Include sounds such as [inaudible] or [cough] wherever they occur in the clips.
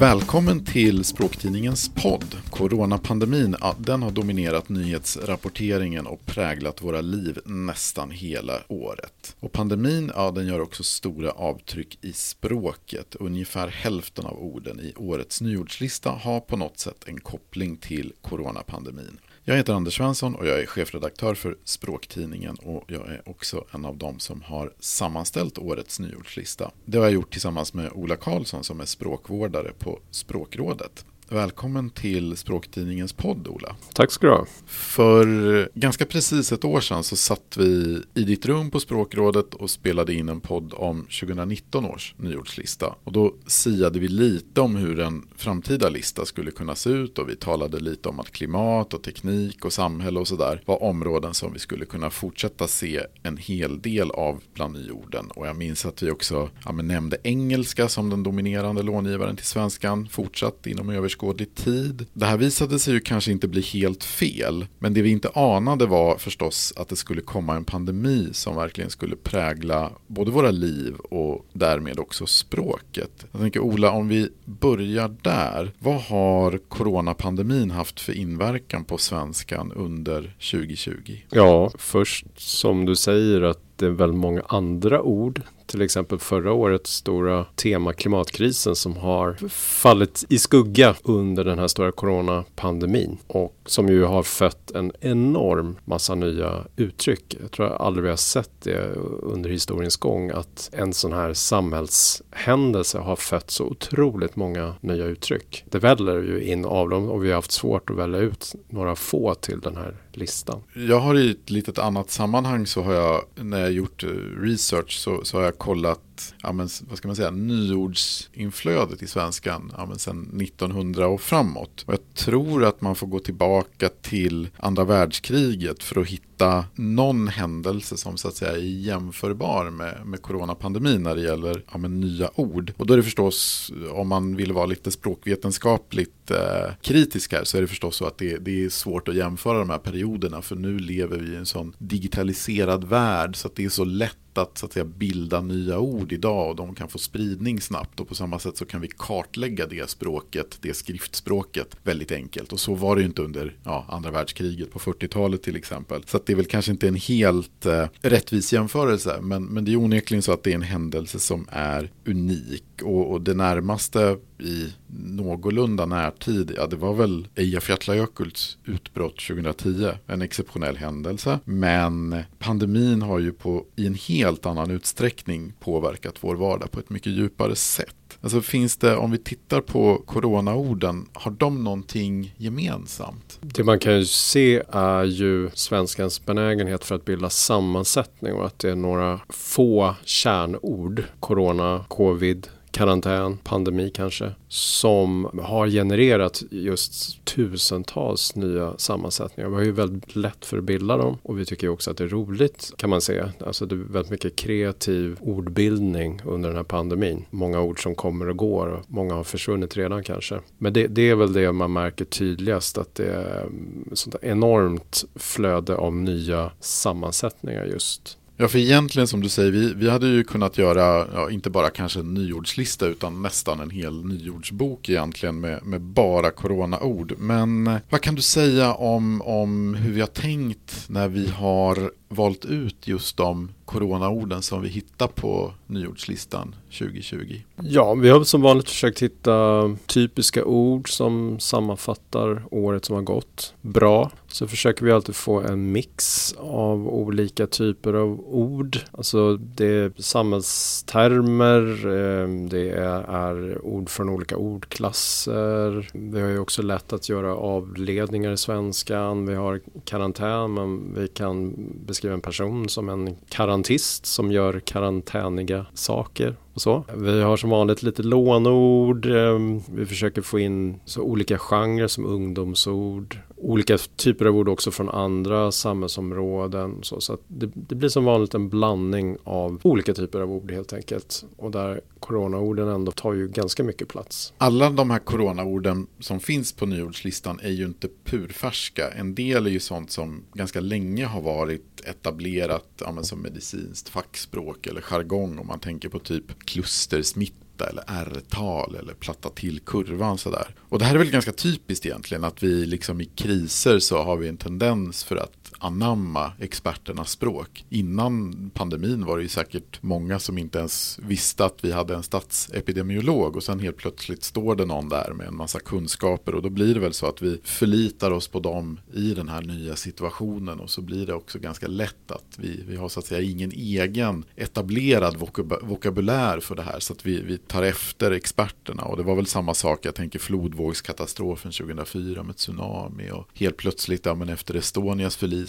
Välkommen till Språktidningens podd. Coronapandemin, ja, den har dominerat nyhetsrapporteringen och präglat våra liv nästan hela året. Och pandemin, ja, den gör också stora avtryck i språket. Ungefär hälften av orden i årets nyordslista har på något sätt en koppling till coronapandemin. Jag heter Anders Svensson och jag är chefredaktör för Språktidningen och jag är också en av dem som har sammanställt årets nyordslista. Det har jag gjort tillsammans med Ola Karlsson som är språkvårdare på Språkrådet. Välkommen till Språktidningens podd, Ola. Tack ska du ha. För ganska precis ett år sedan så satt vi i ditt rum på Språkrådet och spelade in en podd om 2019 års nyordslista. Och då siade vi lite om hur en framtida lista skulle kunna se ut och vi talade lite om att klimat och teknik och samhälle och sådär var områden som vi skulle kunna fortsätta se en hel del av bland nyorden. Och jag minns att vi också ja, nämnde engelska som den dominerande långivaren till svenskan fortsatt inom överskådlig överskådlig tid. Det här visade sig ju kanske inte bli helt fel, men det vi inte anade var förstås att det skulle komma en pandemi som verkligen skulle prägla både våra liv och därmed också språket. Jag tänker Ola, om vi börjar där. Vad har coronapandemin haft för inverkan på svenskan under 2020? Ja, först som du säger att det är väldigt många andra ord till exempel förra årets stora tema klimatkrisen som har fallit i skugga under den här stora coronapandemin och som ju har fött en enorm massa nya uttryck. Jag tror aldrig vi har sett det under historiens gång att en sån här samhällshändelse har fött så otroligt många nya uttryck. Det väller ju in av dem och vi har haft svårt att välja ut några få till den här listan. Jag har i ett litet annat sammanhang så har jag när jag gjort eh, research så, så har jag kollat ja, men, vad ska man säga, nyordsinflödet i svenskan ja, men sen 1900 och framåt. Och jag tror att man får gå tillbaka till andra världskriget för att hitta någon händelse som så att säga är jämförbar med, med coronapandemin när det gäller ja, men, nya ord. Och då är det förstås, om man vill vara lite språkvetenskapligt eh, kritisk här, så är det förstås så att det, det är svårt att jämföra de här perioderna, för nu lever vi i en sån digitaliserad värld så att det är så lätt att, så att säga, bilda nya ord idag och de kan få spridning snabbt och på samma sätt så kan vi kartlägga det språket, det skriftspråket väldigt enkelt och så var det ju inte under ja, andra världskriget på 40-talet till exempel. Så det är väl kanske inte en helt eh, rättvis jämförelse men, men det är onekligen så att det är en händelse som är unik och, och det närmaste i någorlunda närtid, ja det var väl Eyjafjallajökulls utbrott 2010, en exceptionell händelse. Men pandemin har ju på, i en helt annan utsträckning påverkat vår vardag på ett mycket djupare sätt. Alltså finns det, om vi tittar på coronaorden, har de någonting gemensamt? Det man kan ju se är ju svenskans benägenhet för att bilda sammansättning och att det är några få kärnord. Corona, covid, karantän, pandemi kanske, som har genererat just tusentals nya sammansättningar. Vi har ju väldigt lätt för att bilda dem och vi tycker också att det är roligt kan man säga. Alltså det är väldigt mycket kreativ ordbildning under den här pandemin. Många ord som kommer och går och många har försvunnit redan kanske. Men det, det är väl det man märker tydligast att det är ett sånt enormt flöde av nya sammansättningar just Ja, för egentligen som du säger, vi, vi hade ju kunnat göra, ja, inte bara kanske en nyordslista, utan nästan en hel nyordsbok egentligen med, med bara coronaord. Men eh, vad kan du säga om, om hur vi har tänkt när vi har valt ut just de coronaorden som vi hittar på nyordslistan 2020? Ja, vi har som vanligt försökt hitta typiska ord som sammanfattar året som har gått bra. Så försöker vi alltid få en mix av olika typer av ord. Alltså det är samhällstermer, eh, det är ord från olika ordklasser. Vi har ju också lätt att göra avledningar i svenskan. Vi har karantän, men vi kan beskriva en person som en karantist som gör karantäniga saker och så. Vi har som vanligt lite lånord. Ehm, vi försöker få in så olika genrer som ungdomsord. Olika typer av ord också från andra samhällsområden. Så, så det, det, blir som vanligt en blandning av olika typer av ord helt enkelt. Och där coronaorden ändå tar ju ganska mycket plats. Alla de här coronaorden som finns på nyordslistan är ju inte purfärska. En del är ju sånt som ganska länge har varit etablerat ja, som medicinskt fackspråk eller jargong om man tänker på typ klustersmitta eller R-tal eller platta till kurvan sådär. Och det här är väl ganska typiskt egentligen att vi liksom i kriser så har vi en tendens för att anamma experternas språk. Innan pandemin var det ju säkert många som inte ens visste att vi hade en statsepidemiolog och sen helt plötsligt står det någon där med en massa kunskaper och då blir det väl så att vi förlitar oss på dem i den här nya situationen och så blir det också ganska lätt att vi, vi har så att säga ingen egen etablerad vokabulär för det här så att vi, vi tar efter experterna och det var väl samma sak, jag tänker flodvågskatastrofen 2004 med tsunami och helt plötsligt, ja men efter Estonias förlisning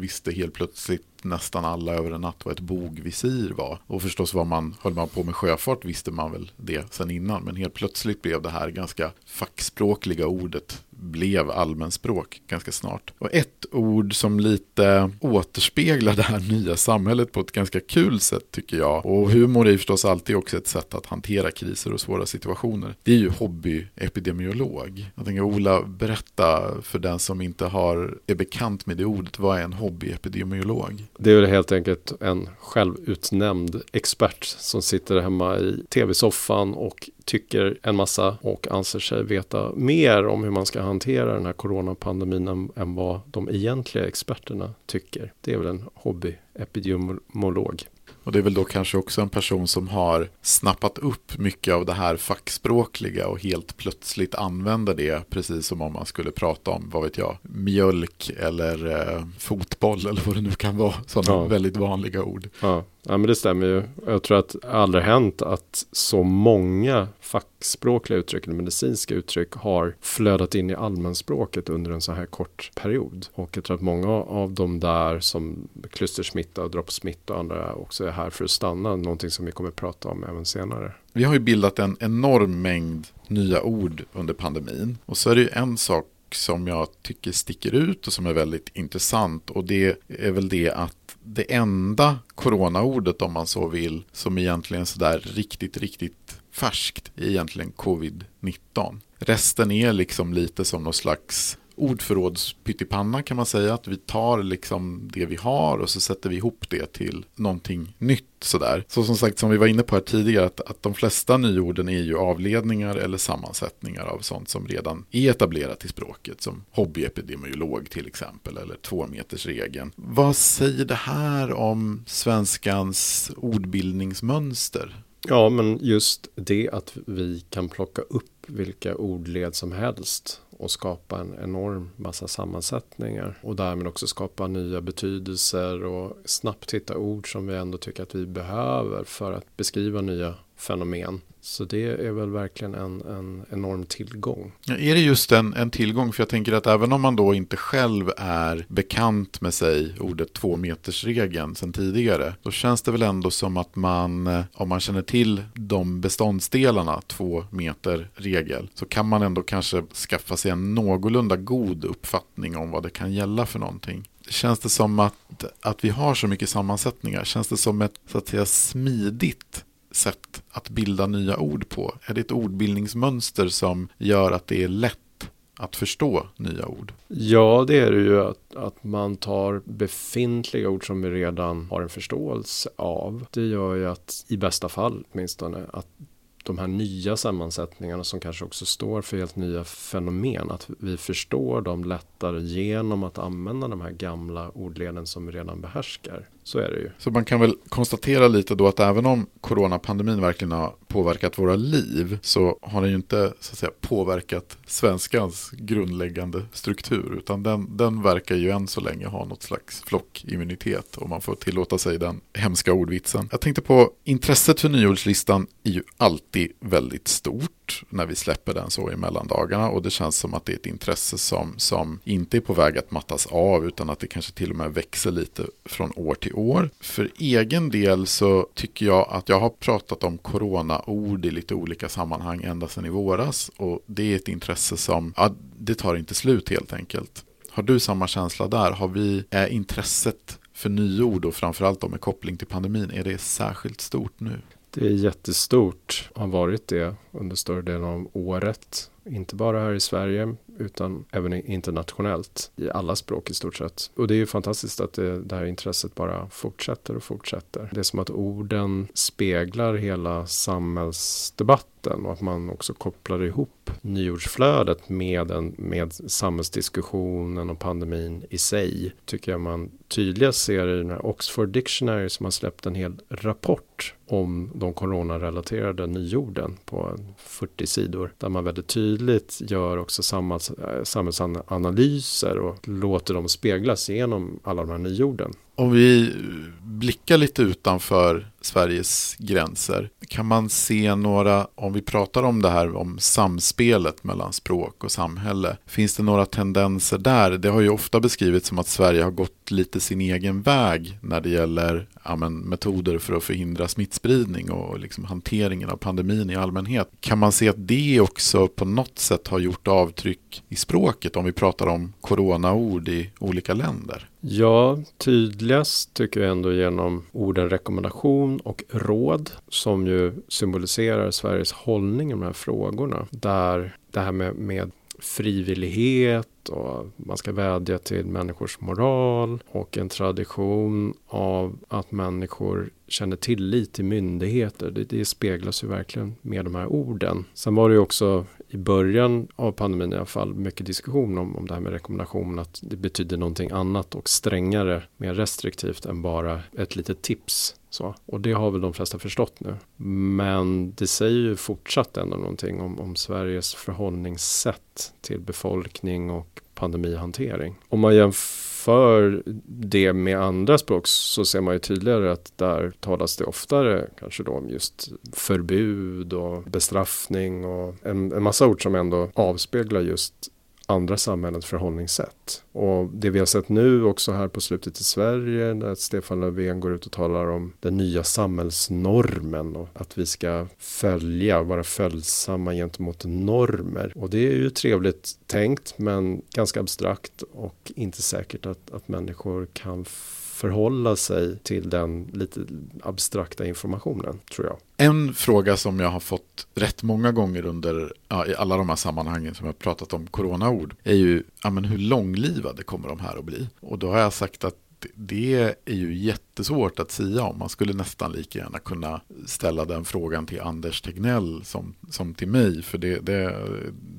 visste helt plötsligt nästan alla över en natt vad ett bogvisir var. Och förstås var man, höll man på med sjöfart visste man väl det sen innan. Men helt plötsligt blev det här ganska fackspråkliga ordet blev allmänspråk ganska snart. Och ett ord som lite återspeglar det här nya samhället på ett ganska kul sätt tycker jag. Och humor är förstås alltid också ett sätt att hantera kriser och svåra situationer. Det är ju hobbyepidemiolog. Jag tänker Ola, berätta för den som inte har, är bekant med det ordet, vad är en hobbyepidemiolog? Det är helt enkelt en självutnämnd expert som sitter hemma i tv-soffan och tycker en massa och anser sig veta mer om hur man ska hantera den här coronapandemin än, än vad de egentliga experterna tycker. Det är väl en hobbyepidemiolog. Och det är väl då kanske också en person som har snappat upp mycket av det här fackspråkliga och helt plötsligt använder det precis som om man skulle prata om, vad vet jag, mjölk eller eh, fotboll eller vad det nu kan vara. Sådana ja. väldigt vanliga ord. Ja. Ja men det stämmer ju. Jag tror att det aldrig hänt att så många fackspråkliga uttryck eller medicinska uttryck har flödat in i allmänspråket under en så här kort period. Och jag tror att många av de där som klustersmitta och droppsmitta och andra också är här för att stanna. Någonting som vi kommer att prata om även senare. Vi har ju bildat en enorm mängd nya ord under pandemin. Och så är det ju en sak som jag tycker sticker ut och som är väldigt intressant. Och det är väl det att det enda coronaordet om man så vill som egentligen sådär riktigt, riktigt färskt är egentligen covid-19. Resten är liksom lite som någon slags ordförrådspyttipanna kan man säga. Att vi tar liksom det vi har och så sätter vi ihop det till någonting nytt sådär. Så som sagt, som vi var inne på här tidigare, att, att de flesta nyorden är ju avledningar eller sammansättningar av sånt som redan är etablerat i språket, som hobbyepidemiolog till exempel, eller tvåmetersregeln. Vad säger det här om svenskans ordbildningsmönster? Ja, men just det att vi kan plocka upp vilka ordled som helst och skapa en enorm massa sammansättningar och därmed också skapa nya betydelser och snabbt hitta ord som vi ändå tycker att vi behöver för att beskriva nya fenomen. Så det är väl verkligen en, en enorm tillgång. Ja, är det just en, en tillgång? För jag tänker att även om man då inte själv är bekant med sig ordet tvåmetersregeln sedan tidigare. Då känns det väl ändå som att man, eh, om man känner till de beståndsdelarna, två meter regel, så kan man ändå kanske skaffa sig en någorlunda god uppfattning om vad det kan gälla för någonting. Känns det som att, att vi har så mycket sammansättningar? Känns det som ett så att säga smidigt sätt att bilda nya ord på? Är det ett ordbildningsmönster som gör att det är lätt att förstå nya ord? Ja, det är det ju att, att man tar befintliga ord som vi redan har en förståelse av. Det gör ju att i bästa fall åtminstone att de här nya sammansättningarna som kanske också står för helt nya fenomen. Att vi förstår dem lättare genom att använda de här gamla ordleden som vi redan behärskar. Så är det ju. Så man kan väl konstatera lite då att även om coronapandemin verkligen har påverkat våra liv så har den ju inte så att säga, påverkat svenskans grundläggande struktur utan den, den verkar ju än så länge ha något slags flockimmunitet om man får tillåta sig den hemska ordvitsen. Jag tänkte på intresset för nyårslistan är ju alltid väldigt stort när vi släpper den så i mellandagarna och det känns som att det är ett intresse som, som inte är på väg att mattas av utan att det kanske till och med växer lite från år till år. För egen del så tycker jag att jag har pratat om coronaord i lite olika sammanhang ända sedan i våras och det är ett intresse som, ja, det tar inte slut helt enkelt. Har du samma känsla där? Har vi, är intresset för nyord och framförallt då med koppling till pandemin, är det särskilt stort nu? Det är jättestort, har varit det under större delen av året. Inte bara här i Sverige utan även internationellt i alla språk i stort sett. Och det är ju fantastiskt att det, det här intresset bara fortsätter och fortsätter. Det är som att orden speglar hela samhällsdebatten och att man också kopplar ihop nyordsflödet med, en, med samhällsdiskussionen och pandemin i sig. Tycker jag man tydligast ser i den här Oxford Dictionary som har släppt en hel rapport om de coronarelaterade nyorden på 40 sidor. Där man väldigt tydligt gör också samhälls, eh, samhällsanalyser och låter dem speglas genom alla de här nyorden. Om vi blickar lite utanför Sveriges gränser. Kan man se några, om vi pratar om det här om samspelet mellan språk och samhälle. Finns det några tendenser där? Det har ju ofta beskrivits som att Sverige har gått lite sin egen väg när det gäller ja, men, metoder för att förhindra smittspridning och liksom hanteringen av pandemin i allmänhet. Kan man se att det också på något sätt har gjort avtryck i språket om vi pratar om coronaord i olika länder? Ja, tydligast tycker jag ändå genom orden rekommendation och råd som ju symboliserar Sveriges hållning i de här frågorna. Där det här med, med frivillighet och man ska vädja till människors moral och en tradition av att människor känner tillit till myndigheter. Det, det speglas ju verkligen med de här orden. Sen var det ju också i början av pandemin i alla fall mycket diskussion om, om det här med rekommendation att det betyder någonting annat och strängare, mer restriktivt än bara ett litet tips. Så, och det har väl de flesta förstått nu. Men det säger ju fortsatt ändå någonting om, om Sveriges förhållningssätt till befolkning och pandemihantering. Om man jämför det med andra språk så ser man ju tydligare att där talas det oftare kanske då om just förbud och bestraffning och en, en massa ord som ändå avspeglar just andra samhällens förhållningssätt. Och det vi har sett nu också här på slutet i Sverige när Stefan Löfven går ut och talar om den nya samhällsnormen och att vi ska följa, vara följsamma gentemot normer. Och det är ju trevligt tänkt men ganska abstrakt och inte säkert att, att människor kan förhålla sig till den lite abstrakta informationen, tror jag. En fråga som jag har fått rätt många gånger under ja, i alla de här sammanhangen som jag pratat om coronaord är ju ja, men hur långlivade kommer de här att bli? Och då har jag sagt att det är ju jättesvårt att säga om. Man skulle nästan lika gärna kunna ställa den frågan till Anders Tegnell som, som till mig. För det, det,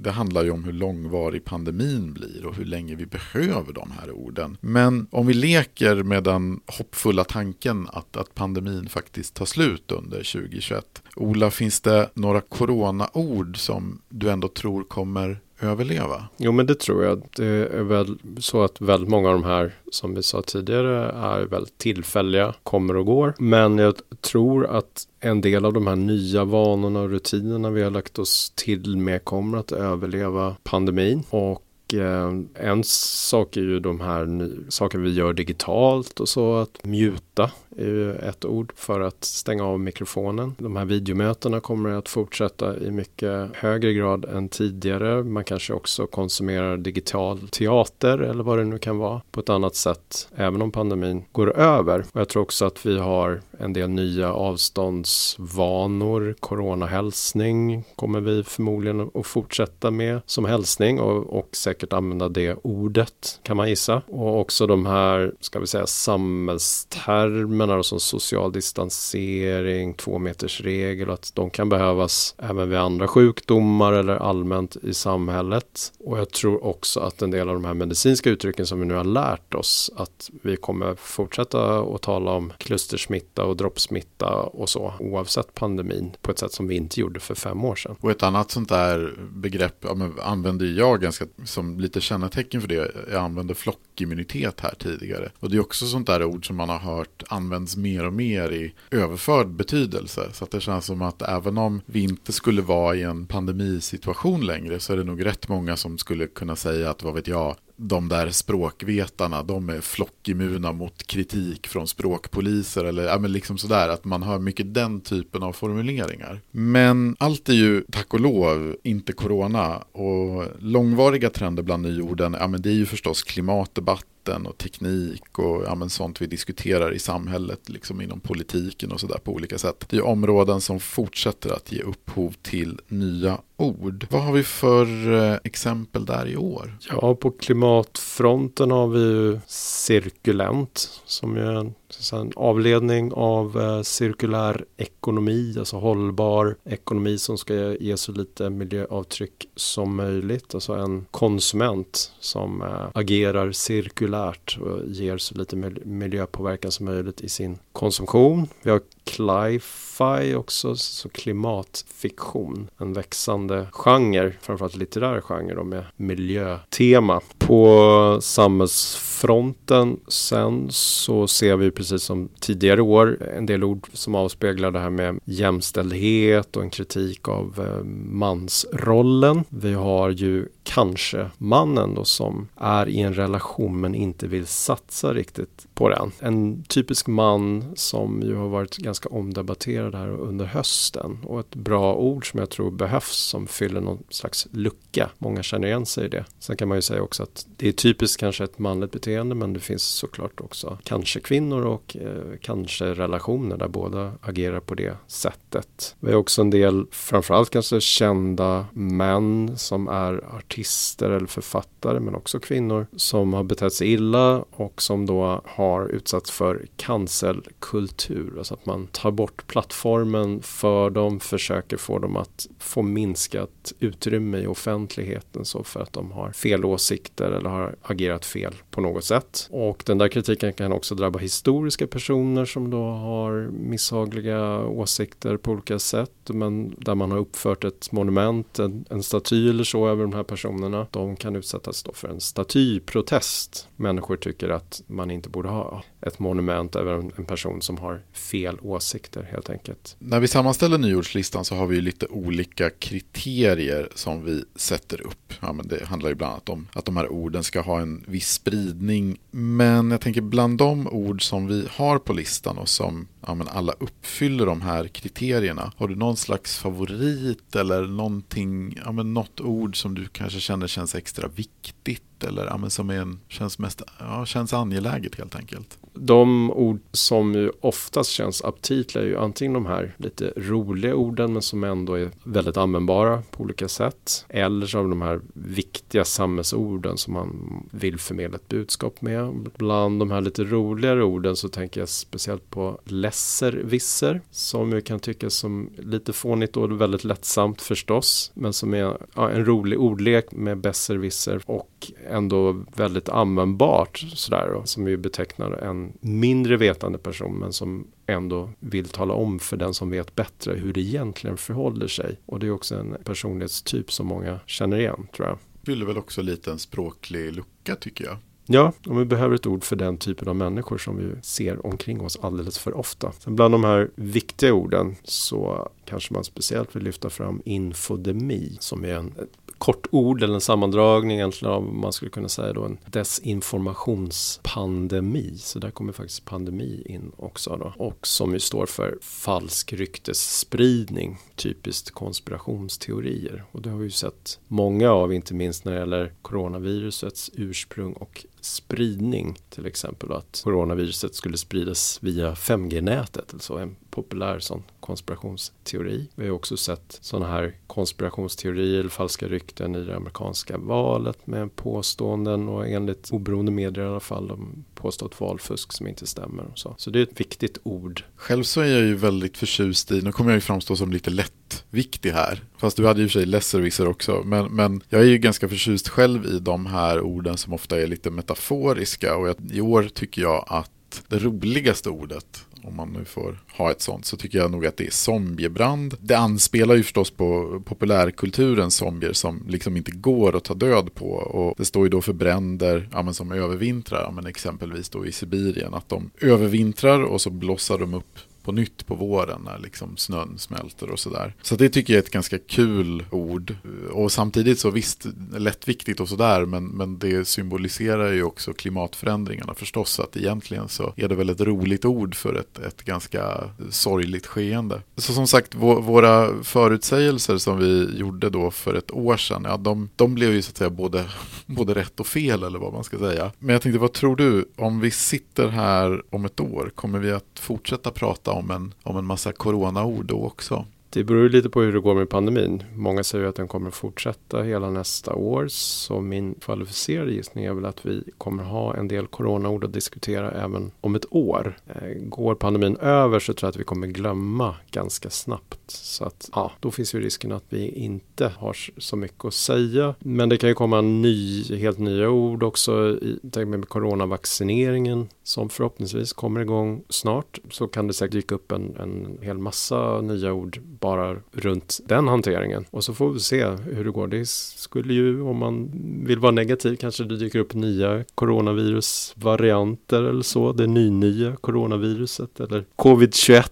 det handlar ju om hur långvarig pandemin blir och hur länge vi behöver de här orden. Men om vi leker med den hoppfulla tanken att, att pandemin faktiskt tar slut under 2021. Ola, finns det några coronaord som du ändå tror kommer överleva? Jo men det tror jag. Det är väl så att väldigt många av de här som vi sa tidigare är väldigt tillfälliga, kommer och går. Men jag tror att en del av de här nya vanorna och rutinerna vi har lagt oss till med kommer att överleva pandemin. Och eh, en sak är ju de här saker vi gör digitalt och så. Att mjuta är ju ett ord för att stänga av mikrofonen. De här videomötena kommer att fortsätta i mycket högre grad än tidigare. Man kanske också konsumerar digital teater eller vad det nu kan vara på ett annat sätt. Även om pandemin går över. Och jag tror också att vi har en del nya avståndsvanor. Coronahälsning kommer vi förmodligen att fortsätta med som hälsning och, och säkert använda det ordet kan man gissa. Och också de här, ska vi säga, samhällstermer, samhällstermerna som social distansering, två meters regel och att de kan behövas även vid andra sjukdomar eller allmänt i samhället. Och jag tror också att en del av de här medicinska uttrycken som vi nu har lärt oss att vi kommer fortsätta att tala om klustersmitta och droppsmitta och så oavsett pandemin på ett sätt som vi inte gjorde för fem år sedan. Och ett annat sånt där begrepp ja, använder jag ganska som lite kännetecken för det. Jag använde flockimmunitet här tidigare. Och det är också sånt där ord som man har hört används mer och mer i överförd betydelse. Så att det känns som att även om vi inte skulle vara i en pandemisituation längre så är det nog rätt många som skulle kunna säga att vad vet jag, de där språkvetarna, de är flockimmuna mot kritik från språkpoliser eller ja, men liksom sådär att man hör mycket den typen av formuleringar. Men allt är ju tack och lov inte corona och långvariga trender bland nyorden, ja men det är ju förstås klimatdebatt vatten och teknik och ja, men sånt vi diskuterar i samhället, liksom inom politiken och sådär på olika sätt. Det är områden som fortsätter att ge upphov till nya ord. Vad har vi för eh, exempel där i år? Ja, på klimatfronten har vi ju cirkulent som är en, en avledning av eh, cirkulär ekonomi, alltså hållbar ekonomi som ska ge så lite miljöavtryck som möjligt. Alltså en konsument som eh, agerar cirkulärt och ger så lite miljöpåverkan som möjligt i sin konsumtion. Vi har cli-fi också, så klimatfiktion. En växande genre, framförallt litterär genre då, med miljötema. På samhällsfronten sen så ser vi precis som tidigare år en del ord som avspeglar det här med jämställdhet och en kritik av eh, mansrollen. Vi har ju kanske mannen då som är i en relation men inte vill satsa riktigt på den. En typisk man som ju har varit ganska omdebatterad här under hösten och ett bra ord som jag tror behövs som fyller någon slags lucka. Många känner igen sig i det. Sen kan man ju säga också att det är typiskt kanske ett manligt beteende men det finns såklart också kanske kvinnor och eh, kanske relationer där båda agerar på det sättet. Vi har också en del framförallt kanske kända män som är artister eller författare men också kvinnor som har betett sig illa och som då har utsatts för cancelkultur. Alltså att man tar bort plattformen för dem, försöker få dem att få minskat utrymme i offentligheten så för att de har fel åsikter eller har agerat fel på något sätt. Och den där kritiken kan också drabba historiska personer som då har misshagliga åsikter på olika sätt men där man har uppfört ett monument, en, en staty eller så över de här personerna. De kan utsättas då för en statyprotest. Människor tycker att man inte borde ha ett monument över en, person som har fel åsikter helt enkelt. När vi sammanställer nyordslistan så har vi lite olika kriterier som vi sätter upp. Ja, men det handlar ju bland annat om att de här orden ska ha en viss spridning. Men jag tänker bland de ord som vi har på listan och som ja, men alla uppfyller de här kriterierna. Har du någon slags favorit eller någonting, ja, men något ord som du kanske känner känns extra viktigt? eller ja, som är en, känns, mest, ja, känns angeläget helt enkelt? De ord som ju oftast känns aptitliga är ju antingen de här lite roliga orden men som ändå är väldigt användbara på olika sätt. Eller så har de här viktiga samhällsorden som man vill förmedla ett budskap med. Bland de här lite roligare orden så tänker jag speciellt på Besserwisser, som ju kan tyckas som lite fånigt och väldigt lättsamt förstås. Men som är ja, en rolig ordlek med besserwisser och ändå väldigt användbart sådär då, som ju betecknar en mindre vetande person men som ändå vill tala om för den som vet bättre hur det egentligen förhåller sig. Och det är också en personlighetstyp som många känner igen tror jag. Fyller väl också lite en språklig lucka tycker jag. Ja, och vi behöver ett ord för den typen av människor som vi ser omkring oss alldeles för ofta. Sen bland de här viktiga orden så kanske man speciellt vill lyfta fram infodemi som är en, kort ord eller en sammandragning egentligen av, man skulle kunna säga då, en desinformationspandemi. Så där kommer faktiskt pandemi in också då. Och som ju står för falsk ryktesspridning, typiskt konspirationsteorier. Och det har vi ju sett många av, inte minst när det gäller coronavirusets ursprung och spridning. Till exempel att coronaviruset skulle spridas via 5G-nätet. Alltså en populär sån konspirationsteori. Vi har också sett sådana här konspirationsteorier eller falska rykten i det amerikanska valet med påståenden och enligt oberoende medier i alla fall de påstått valfusk som inte stämmer. Och så. så det är ett viktigt ord. Själv så är jag ju väldigt förtjust i, nu kommer jag ju framstå som lite lättviktig här, fast du hade ju i och för sig lesservisser också, men, men jag är ju ganska förtjust själv i de här orden som ofta är lite metaforiska och jag, i år tycker jag att det roligaste ordet om man nu får ha ett sånt, så tycker jag nog att det är zombiebrand. Det anspelar ju förstås på populärkulturens zombier som liksom inte går att ta död på. Och det står ju då för bränder ja, men som övervintrar, ja, men exempelvis då i Sibirien. Att de övervintrar och så blossar de upp på nytt på våren när liksom snön smälter och sådär. Så det tycker jag är ett ganska kul ord. Och samtidigt så visst, lättviktigt och sådär, men, men det symboliserar ju också klimatförändringarna förstås. Att egentligen så är det väl ett roligt ord för ett, ett ganska sorgligt skeende. Så som sagt, våra förutsägelser som vi gjorde då för ett år sedan, ja, de, de blev ju så att säga både, [laughs] både rätt och fel eller vad man ska säga. Men jag tänkte, vad tror du, om vi sitter här om ett år, kommer vi att fortsätta prata om en, om en massa coronaord då också? Det beror lite på hur det går med pandemin. Många säger att den kommer fortsätta hela nästa år. Så min kvalificerade gissning är väl att vi kommer ha en del coronaord att diskutera även om ett år. Eh, går pandemin över så tror jag att vi kommer glömma ganska snabbt. Så att ja, då finns ju risken att vi inte har så mycket att säga. Men det kan ju komma ny, helt nya ord också. I Tänk med coronavaccineringen som förhoppningsvis kommer igång snart. Så kan det säkert dyka upp en, en hel massa nya ord bara runt den hanteringen. Och så får vi se hur det går. Det skulle ju, om man vill vara negativ, kanske det dyker upp nya coronavirusvarianter eller så. Det ny-nya coronaviruset eller covid-21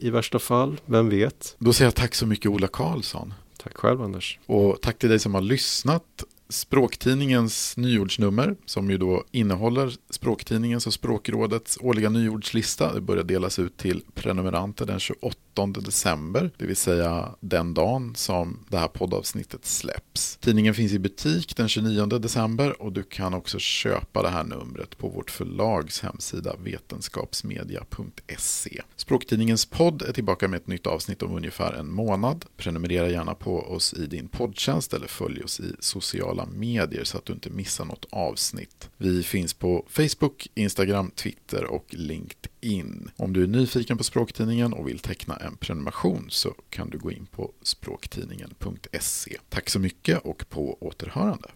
i värsta fall. Vem vet? Då säger jag tack så mycket Ola Karlsson. Tack själv Anders. Och tack till dig som har lyssnat. Språktidningens nyordsnummer som ju då innehåller Språktidningens och Språkrådets årliga nyordslista. Det börjar delas ut till prenumeranter den 28 december, det vill säga den dagen som det här poddavsnittet släpps. Tidningen finns i butik den 29 december och du kan också köpa det här numret på vårt förlags hemsida vetenskapsmedia.se. Språktidningens podd är tillbaka med ett nytt avsnitt om ungefär en månad. Prenumerera gärna på oss i din poddtjänst eller följ oss i sociala medier så att du inte missar något avsnitt. Vi finns på Facebook, Instagram, Twitter och LinkedIn. Om du är nyfiken på Språktidningen och vill teckna en prenumeration så kan du gå in på språktidningen.se. Tack så mycket och på återhörande.